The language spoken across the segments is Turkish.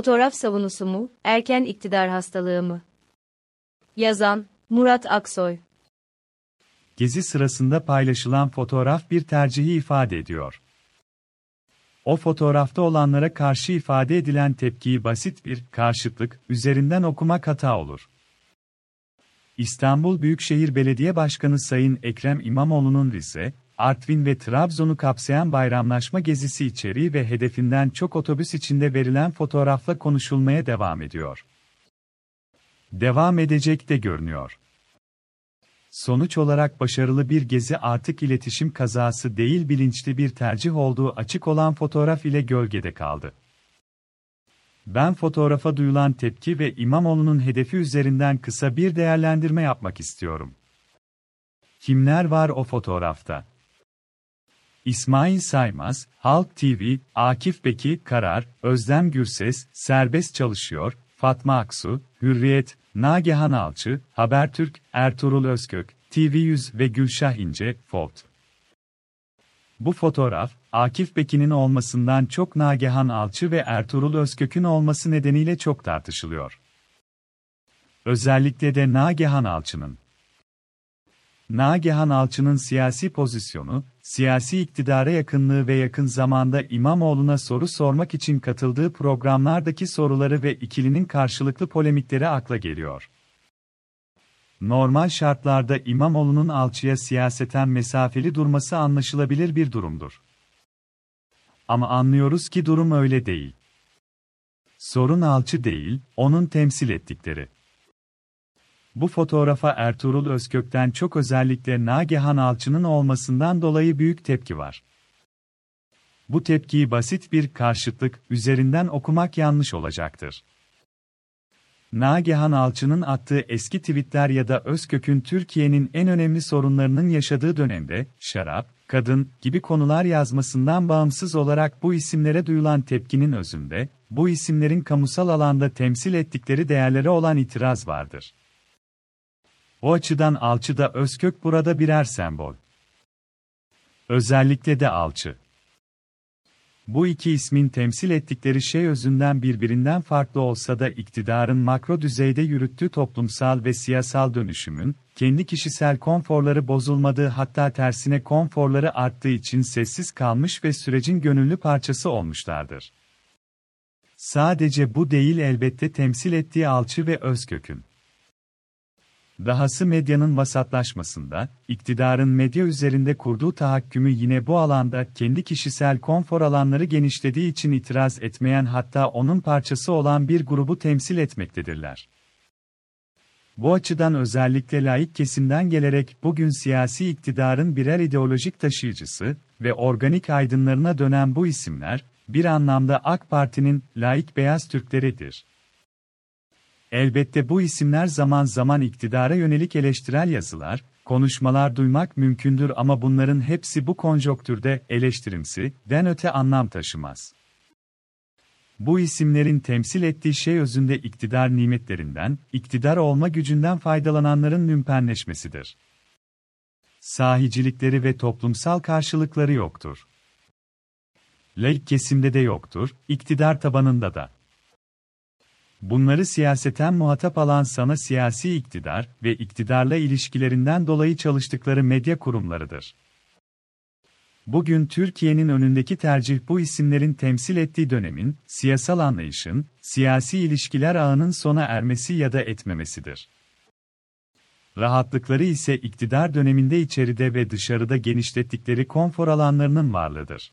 Fotoğraf savunusu mu, erken iktidar hastalığı mı? Yazan, Murat Aksoy Gezi sırasında paylaşılan fotoğraf bir tercihi ifade ediyor. O fotoğrafta olanlara karşı ifade edilen tepkiyi basit bir karşıtlık üzerinden okumak hata olur. İstanbul Büyükşehir Belediye Başkanı Sayın Ekrem İmamoğlu'nun Rize, Artvin ve Trabzon'u kapsayan bayramlaşma gezisi içeriği ve hedefinden çok otobüs içinde verilen fotoğrafla konuşulmaya devam ediyor. Devam edecek de görünüyor. Sonuç olarak başarılı bir gezi artık iletişim kazası değil bilinçli bir tercih olduğu açık olan fotoğraf ile gölgede kaldı. Ben fotoğrafa duyulan tepki ve İmamoğlu'nun hedefi üzerinden kısa bir değerlendirme yapmak istiyorum. Kimler var o fotoğrafta? İsmail Saymaz, Halk TV, Akif Beki Karar, Özlem Gürses, Serbest Çalışıyor, Fatma Aksu, Hürriyet, Nagihan Alçı, Habertürk, Ertuğrul Özkök, TV100 ve Gülşah İnce, Fold. Bu fotoğraf, Akif Beki'nin olmasından çok Nagihan Alçı ve Ertuğrul Özkök'ün olması nedeniyle çok tartışılıyor. Özellikle de Nagihan Alçı'nın. Nagihan Alçı'nın siyasi pozisyonu, siyasi iktidara yakınlığı ve yakın zamanda İmamoğlu'na soru sormak için katıldığı programlardaki soruları ve ikilinin karşılıklı polemikleri akla geliyor. Normal şartlarda İmamoğlu'nun alçıya siyaseten mesafeli durması anlaşılabilir bir durumdur. Ama anlıyoruz ki durum öyle değil. Sorun alçı değil, onun temsil ettikleri. Bu fotoğrafa Ertuğrul Özkök'ten çok özellikle Nagihan Alçı'nın olmasından dolayı büyük tepki var. Bu tepkiyi basit bir karşıtlık üzerinden okumak yanlış olacaktır. Nagihan Alçı'nın attığı eski tweetler ya da Özkök'ün Türkiye'nin en önemli sorunlarının yaşadığı dönemde, şarap, kadın gibi konular yazmasından bağımsız olarak bu isimlere duyulan tepkinin özünde, bu isimlerin kamusal alanda temsil ettikleri değerlere olan itiraz vardır. O açıdan alçı da Özkök burada birer sembol. Özellikle de alçı. Bu iki ismin temsil ettikleri şey özünden birbirinden farklı olsa da iktidarın makro düzeyde yürüttüğü toplumsal ve siyasal dönüşümün, kendi kişisel konforları bozulmadığı hatta tersine konforları arttığı için sessiz kalmış ve sürecin gönüllü parçası olmuşlardır. Sadece bu değil elbette temsil ettiği alçı ve özkökün. Dahası medyanın vasatlaşmasında, iktidarın medya üzerinde kurduğu tahakkümü yine bu alanda kendi kişisel konfor alanları genişlediği için itiraz etmeyen hatta onun parçası olan bir grubu temsil etmektedirler. Bu açıdan özellikle laik kesimden gelerek bugün siyasi iktidarın birer ideolojik taşıyıcısı ve organik aydınlarına dönen bu isimler, bir anlamda AK Parti'nin laik beyaz Türkleridir. Elbette bu isimler zaman zaman iktidara yönelik eleştirel yazılar, konuşmalar duymak mümkündür ama bunların hepsi bu konjonktürde eleştirimsi, den öte anlam taşımaz. Bu isimlerin temsil ettiği şey özünde iktidar nimetlerinden, iktidar olma gücünden faydalananların mümpenleşmesidir. Sahicilikleri ve toplumsal karşılıkları yoktur. Laik kesimde de yoktur, iktidar tabanında da. Bunları siyaseten muhatap alan sana siyasi iktidar ve iktidarla ilişkilerinden dolayı çalıştıkları medya kurumlarıdır. Bugün Türkiye'nin önündeki tercih bu isimlerin temsil ettiği dönemin, siyasal anlayışın, siyasi ilişkiler ağının sona ermesi ya da etmemesidir. Rahatlıkları ise iktidar döneminde içeride ve dışarıda genişlettikleri konfor alanlarının varlığıdır.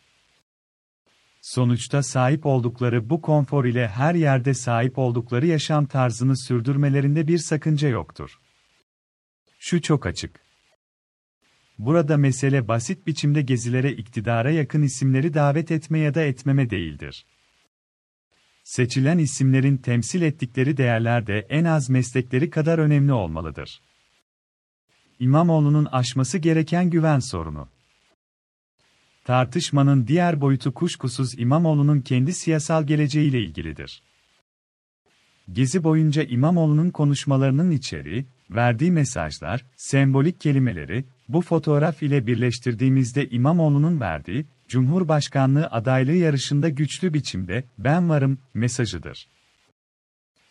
Sonuçta sahip oldukları bu konfor ile her yerde sahip oldukları yaşam tarzını sürdürmelerinde bir sakınca yoktur. Şu çok açık. Burada mesele basit biçimde gezilere iktidara yakın isimleri davet etme ya da etmeme değildir. Seçilen isimlerin temsil ettikleri değerler de en az meslekleri kadar önemli olmalıdır. İmamoğlu'nun aşması gereken güven sorunu. Tartışmanın diğer boyutu kuşkusuz İmamoğlu'nun kendi siyasal geleceğiyle ilgilidir. Gezi boyunca İmamoğlu'nun konuşmalarının içeriği, verdiği mesajlar, sembolik kelimeleri, bu fotoğraf ile birleştirdiğimizde İmamoğlu'nun verdiği, Cumhurbaşkanlığı adaylığı yarışında güçlü biçimde, ben varım, mesajıdır.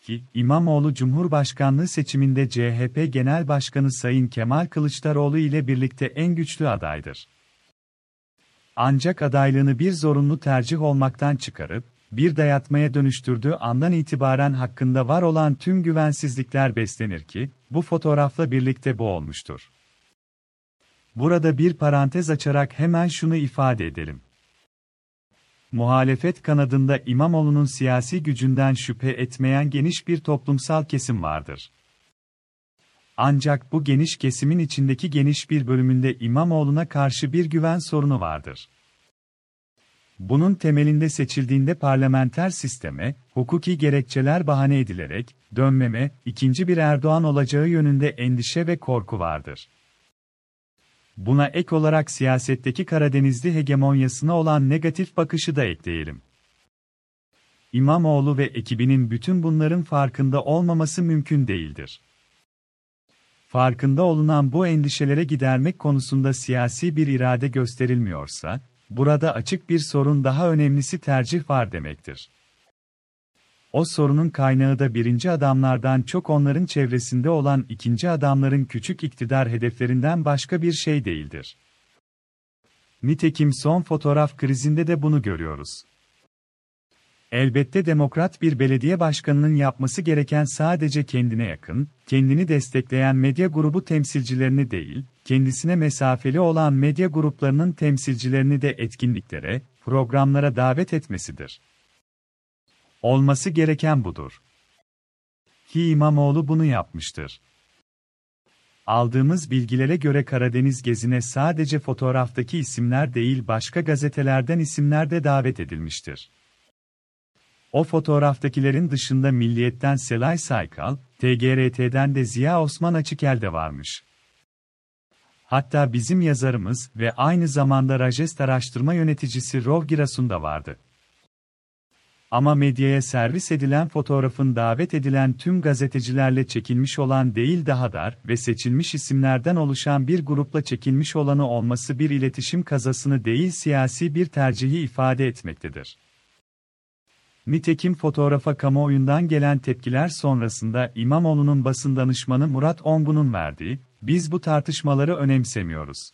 ki, İmamoğlu Cumhurbaşkanlığı seçiminde CHP Genel Başkanı Sayın Kemal Kılıçdaroğlu ile birlikte en güçlü adaydır. Ancak adaylığını bir zorunlu tercih olmaktan çıkarıp, bir dayatmaya dönüştürdüğü andan itibaren hakkında var olan tüm güvensizlikler beslenir ki, bu fotoğrafla birlikte bu olmuştur. Burada bir parantez açarak hemen şunu ifade edelim. Muhalefet kanadında İmamoğlu'nun siyasi gücünden şüphe etmeyen geniş bir toplumsal kesim vardır. Ancak bu geniş kesimin içindeki geniş bir bölümünde İmamoğlu'na karşı bir güven sorunu vardır. Bunun temelinde seçildiğinde parlamenter sisteme, hukuki gerekçeler bahane edilerek, dönmeme, ikinci bir Erdoğan olacağı yönünde endişe ve korku vardır. Buna ek olarak siyasetteki Karadenizli hegemonyasına olan negatif bakışı da ekleyelim. İmamoğlu ve ekibinin bütün bunların farkında olmaması mümkün değildir. Farkında olunan bu endişelere gidermek konusunda siyasi bir irade gösterilmiyorsa, burada açık bir sorun daha önemlisi tercih var demektir. O sorunun kaynağı da birinci adamlardan çok onların çevresinde olan ikinci adamların küçük iktidar hedeflerinden başka bir şey değildir. Nitekim son fotoğraf krizinde de bunu görüyoruz. Elbette demokrat bir belediye başkanının yapması gereken sadece kendine yakın, kendini destekleyen medya grubu temsilcilerini değil, kendisine mesafeli olan medya gruplarının temsilcilerini de etkinliklere, programlara davet etmesidir. Olması gereken budur. Ki İmamoğlu bunu yapmıştır. Aldığımız bilgilere göre Karadeniz gezine sadece fotoğraftaki isimler değil başka gazetelerden isimler de davet edilmiştir. O fotoğraftakilerin dışında Milliyet'ten Selay Saykal, TGRT'den de Ziya Osman Açıkel de varmış. Hatta bizim yazarımız ve aynı zamanda Rajest araştırma yöneticisi Rov Girasun da vardı. Ama medyaya servis edilen fotoğrafın davet edilen tüm gazetecilerle çekilmiş olan değil daha dar ve seçilmiş isimlerden oluşan bir grupla çekilmiş olanı olması bir iletişim kazasını değil siyasi bir tercihi ifade etmektedir. Nitekim fotoğrafa kamuoyundan gelen tepkiler sonrasında İmamoğlu'nun basın danışmanı Murat Ongun'un verdiği, biz bu tartışmaları önemsemiyoruz.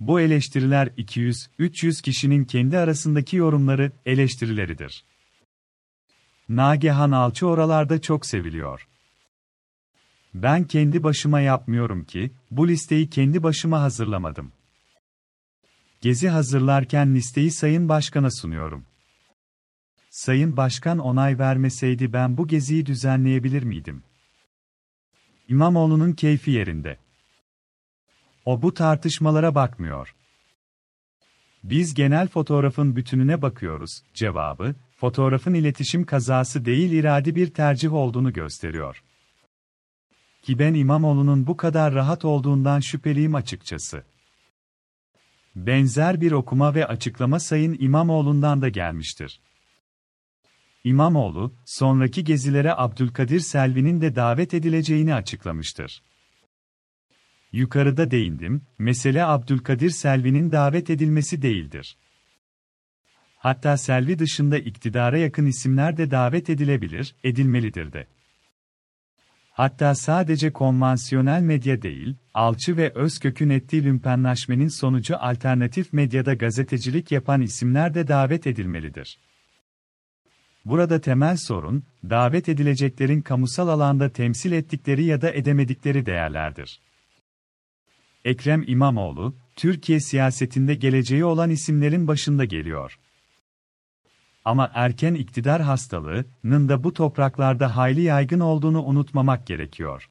Bu eleştiriler 200-300 kişinin kendi arasındaki yorumları, eleştirileridir. Nagihan Alçı oralarda çok seviliyor. Ben kendi başıma yapmıyorum ki, bu listeyi kendi başıma hazırlamadım. Gezi hazırlarken listeyi Sayın Başkan'a sunuyorum. Sayın Başkan onay vermeseydi ben bu geziyi düzenleyebilir miydim? İmamoğlu'nun keyfi yerinde. O bu tartışmalara bakmıyor. Biz genel fotoğrafın bütününe bakıyoruz. Cevabı, fotoğrafın iletişim kazası değil iradi bir tercih olduğunu gösteriyor. Ki ben İmamoğlu'nun bu kadar rahat olduğundan şüpheliyim açıkçası. Benzer bir okuma ve açıklama Sayın İmamoğlu'ndan da gelmiştir. İmamoğlu, sonraki gezilere Abdülkadir Selvi'nin de davet edileceğini açıklamıştır. Yukarıda değindim, mesele Abdülkadir Selvi'nin davet edilmesi değildir. Hatta Selvi dışında iktidara yakın isimler de davet edilebilir, edilmelidir de. Hatta sadece konvansiyonel medya değil, alçı ve Özkök'ün ettiği lümpenlaşmenin sonucu alternatif medyada gazetecilik yapan isimler de davet edilmelidir. Burada temel sorun, davet edileceklerin kamusal alanda temsil ettikleri ya da edemedikleri değerlerdir. Ekrem İmamoğlu, Türkiye siyasetinde geleceği olan isimlerin başında geliyor. Ama erken iktidar hastalığının da bu topraklarda hayli yaygın olduğunu unutmamak gerekiyor.